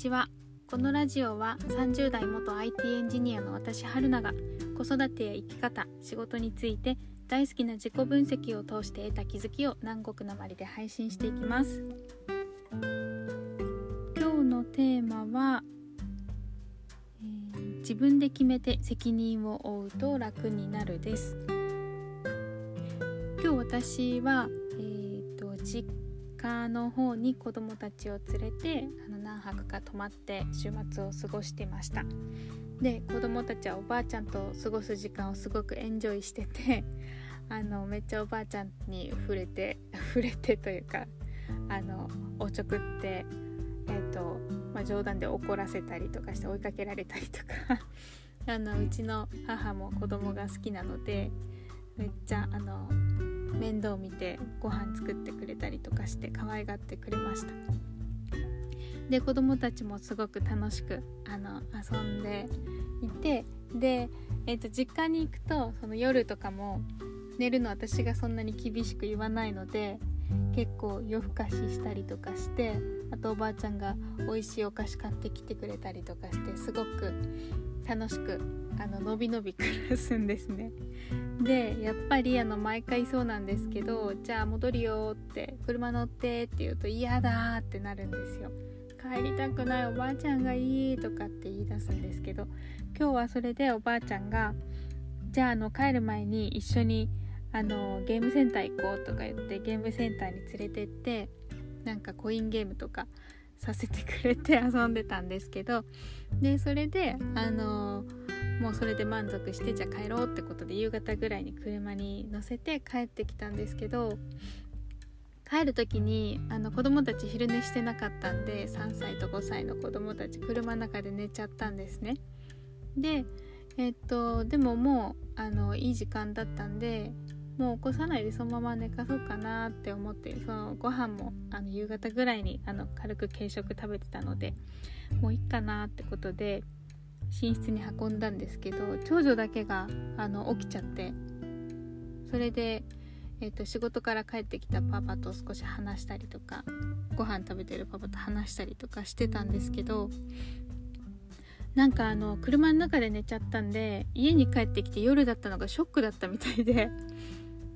ちは。このラジオは30代元 IT エンジニアの私春菜が子育てや生き方仕事について大好きな自己分析を通して得た気づきを南国なまりで配信していきます。今日のテーマは、えー自分で決めて責任を負うと楽になるです。今日私は、えー、と実家の方に子供たちを連れてあの何泊か泊まって週末を過ごしてました。で子供たちはおばあちゃんと過ごす時間をすごくエンジョイしてて あのめっちゃおばあちゃんに触れて 触れてというかあのおちょくってえーとまあ、冗談で怒らせたりとかして追いかけられたりとか。あのうちの母も子供が好きなのでめっちゃあの面倒見てご飯作ってくれたりとかして可愛がってくれました。で子供たちもすごく楽しくあの遊んでいてで、えー、と実家に行くとその夜とかも寝るの私がそんなに厳しく言わないので結構夜更かししたりとかしてあとおばあちゃんが美味しいお菓子買ってきてくれたりとかしてすごく楽しくあののびのび暮らすんですね。でやっぱりあの毎回そうなんですけどじゃあ戻るよって車乗ってって言うと嫌だってなるんですよ。帰りたくないおばあちゃんがいいとかって言い出すんですけど今日はそれでおばあちゃんがじゃああの帰る前に一緒にあのゲームセンター行こうとか言ってゲームセンターに連れてってなんかコインゲームとかさせてくれて遊んでたんですけどでそれであのもうそれで満足してじゃあ帰ろうってことで夕方ぐらいに車に乗せて帰ってきたんですけど帰る時にあの子供たち昼寝してなかったんで3歳と5歳の子供たち車の中で寝ちゃったんですね。でえっとでももうあのいい時間だったんでもう起こさないでそのまま寝かそうかなって思ってそのご飯もあの夕方ぐらいにあの軽く軽食食べてたのでもういいかなってことで寝室に運んだんですけど長女だけがあの起きちゃってそれで、えーと、仕事から帰ってきたパパと少し話したりとかご飯食べてるパパと話したりとかしてたんですけどなんかあの車の中で寝ちゃったんで家に帰ってきて夜だったのがショックだったみたいで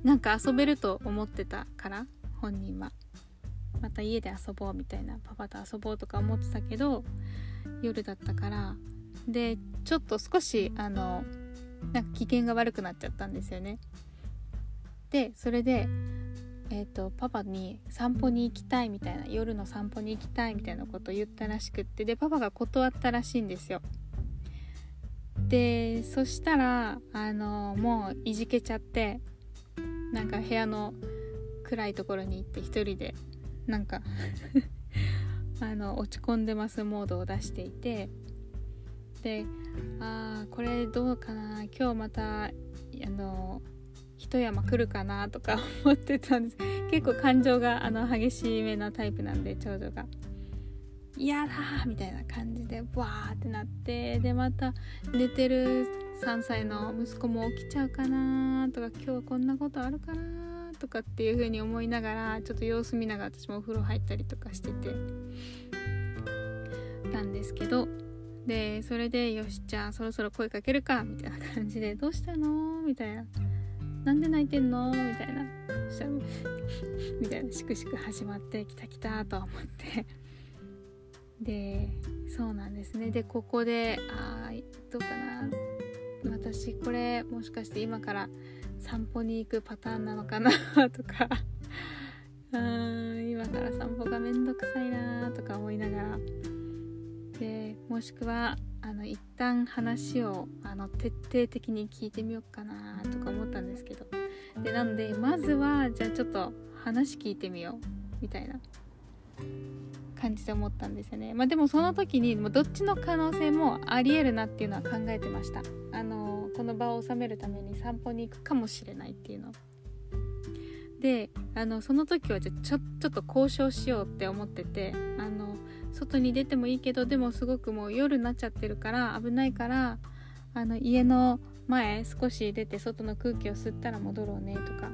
なんか遊べると思ってたから本人は。また家で遊ぼうみたいなパパと遊ぼうとか思ってたけど夜だったから。でちょっと少しあのなんか機嫌が悪くなっちゃったんですよね。でそれでえーと、パパに散歩に行きたいみたいな夜の散歩に行きたいみたいなことを言ったらしくってでパパが断ったらしいんですよ。でそしたらあのもういじけちゃってなんか部屋の暗いところに行って一人でなんか あの落ち込んでますモードを出していてであーこれどうかな今日またあの一山来るかなとか 思ってたんです結構感情があの激しめなタイプなんで長女が「嫌だ!」みたいな感じでわーってなってでまた寝てる3歳の息子も起きちゃうかなとか今日はこんなことあるかなとかっていう風に思いながらちょっと様子見ながら私もお風呂入ったりとかしててなんですけどでそれでよしじゃあそろそろ声かけるかみたいな感じでどうしたのみたいな。なんで泣いてんのみたいな。そ したらみたいなしくしく始まってきたきたと思って。でそうなんですね。でここであどうかな。私これもしかして今から散歩に行くパターンなのかなとか。うーん今から散歩がめんどくさいなとか思いながら。でもしくはあの一旦話をあの徹底的に聞いてみようかなとか思ったんですけど。でなのでまずはじゃあちょっと話聞いてみようみたいな。感じで思ったんですよね。まあ、でもその時にもどっちの可能性もありえるなっていうのは考えてました。あのこの場を収めるために散歩に行くかもしれないっていうの。であのその時はじゃちょちょっと交渉しようって思っててあの外に出てもいいけどでもすごくもう夜になっちゃってるから危ないからあの家の前少し出て外の空気を吸ったら戻ろうねとか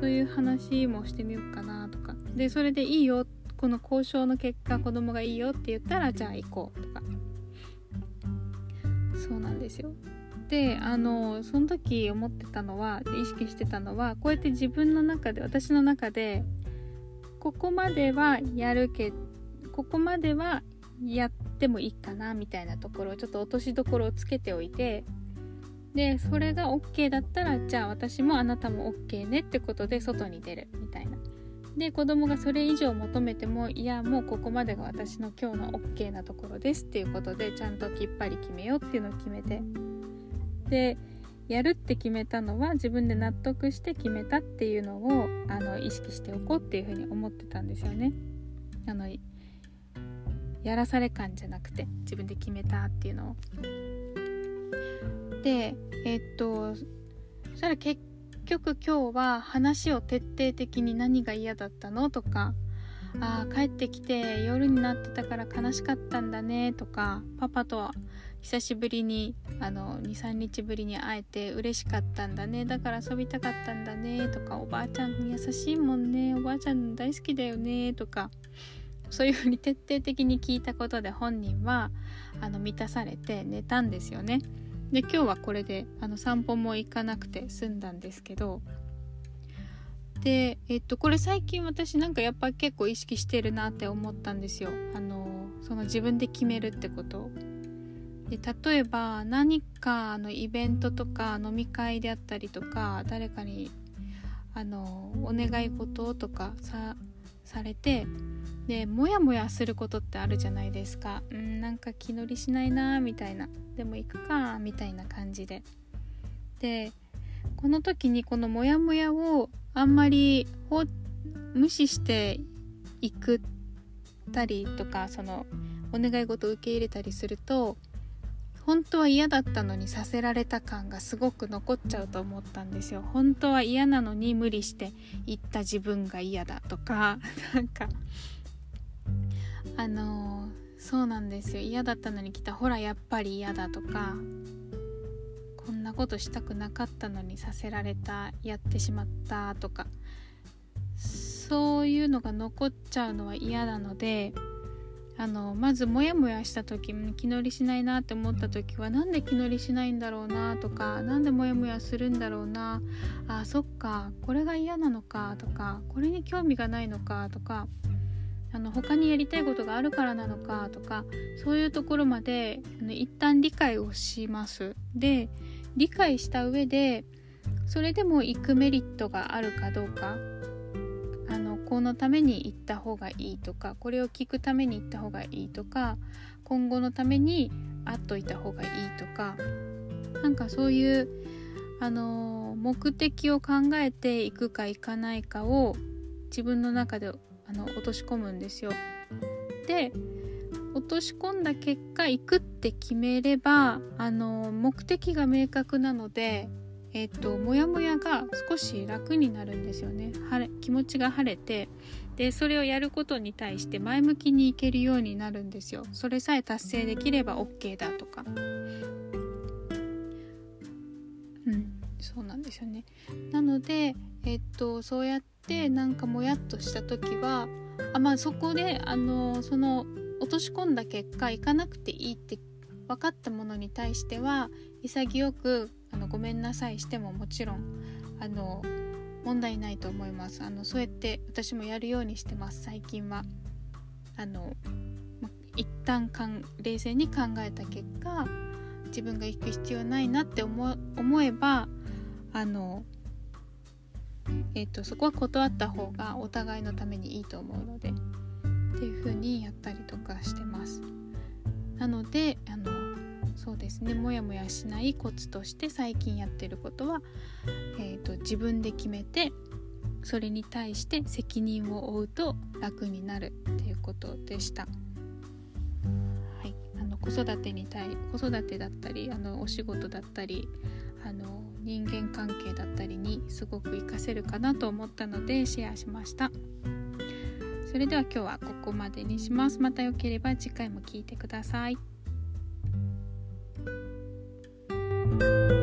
そういう話もしてみようかなとかでそれでいいよこの交渉の結果子供がいいよって言ったらじゃあ行こうとかそうなんですよであのその時思ってたのは意識してたのはこうやって自分の中で私の中でここまではやるけここまではやってもいいかなみたいなところをちょっと落としどころをつけておいてでそれが OK だったらじゃあ私もあなたも OK ねってことで外に出るみたいな。で子供がそれ以上求めてもいやもうここまでが私の今日の OK なところですっていうことでちゃんときっぱり決めようっていうのを決めてでやるって決めたのは自分で納得して決めたっていうのをあの意識しておこうっていうふうに思ってたんですよね。あのやらされ感じゃなくて自分で決めたっていうのを。でえっとそしたら結局今日は話を徹底的に何が嫌だったのとかあ帰ってきて夜になってたから悲しかったんだねとかパパとは久しぶりにあの23日ぶりに会えて嬉しかったんだねだから遊びたかったんだねとかおばあちゃん優しいもんねおばあちゃん大好きだよねとかそういうふうに徹底的に聞いたことで本人はあの満たされて寝たんですよね。で今日はこれであの散歩も行かなくて済んだんですけどでえっとこれ最近私なんかやっぱ結構意識してるなって思ったんですよ。あのその自分で決めるってこと。で例えば何かのイベントとか飲み会であったりとか誰かにあのお願い事とかさされてでモヤモヤすることってあるじゃないですか。うんなんか気乗りしないなみたいな。でも行くかみたいな感じで。でこの時にこのモヤモヤをあんまり無視していくたりとかそのお願い事を受け入れたりすると本当は嫌だったのにさせられた感がすごく残っちゃうと思ったんですよ。本当は嫌なのに無理して言った自分が嫌だとか。なんかあの、そうなんですよ。嫌だったのに来た。ほらやっぱり嫌だとか。こんなことしたくなかったのにさせられたやってしまったとか。そういうのが残っちゃうのは嫌なのであのまずモヤモヤした時気乗りしないなって思った時はなんで気乗りしないんだろうなとか何でモヤモヤするんだろうなあそっかこれが嫌なのかとかこれに興味がないのかとかあの他にやりたいことがあるからなのかとかそういうところまであの一旦理解をします。で理解した上でそれでも行くメリットがあるかどうか。あのこのために行った方がいいとかこれを聞くために行った方がいいとか今後のために会っといた方がいいとかなんかそういうあの目的を考えていくか行かないかを自分の中であの落とし込むんですよ。で落とし込んだ結果行くって決めればあの目的が明確なのでえっ、とモヤモヤが少し楽になるんですよね。晴れ気持ちが晴れてでそれをやることに対して前向きにいけるようになるんですよ。それさえ達成できれば OK だとか。うんそうなんですよね。なのでえっ、とそうやってなんかもやっとした時はあまあそこであのその落とし込んだ結果行かなくていいって分かったものに対しては潔くあのごめんなさいしてももちろんあの問題ないと思います。あのそうやって私もやるようにしてます。最近は。あの、一旦かん冷静に考えた結果自分が行く必要ないなって思思えばあのえーと、とそこは断った方がお互いのためにいいと思うのでっていう風にやったりとかしてます。なのであのですねモヤモヤしないコツとして最近やってることは、えーと、自分で決めてそれに対して責任を負うと楽になるっていうことでした。はい、あの子育てに対子育てだったりあのお仕事だったりあの人間関係だったりにすごく活かせるかなと思ったのでシェアしました。それでは今日はここまでにします。またよければ次回も聴いてください。you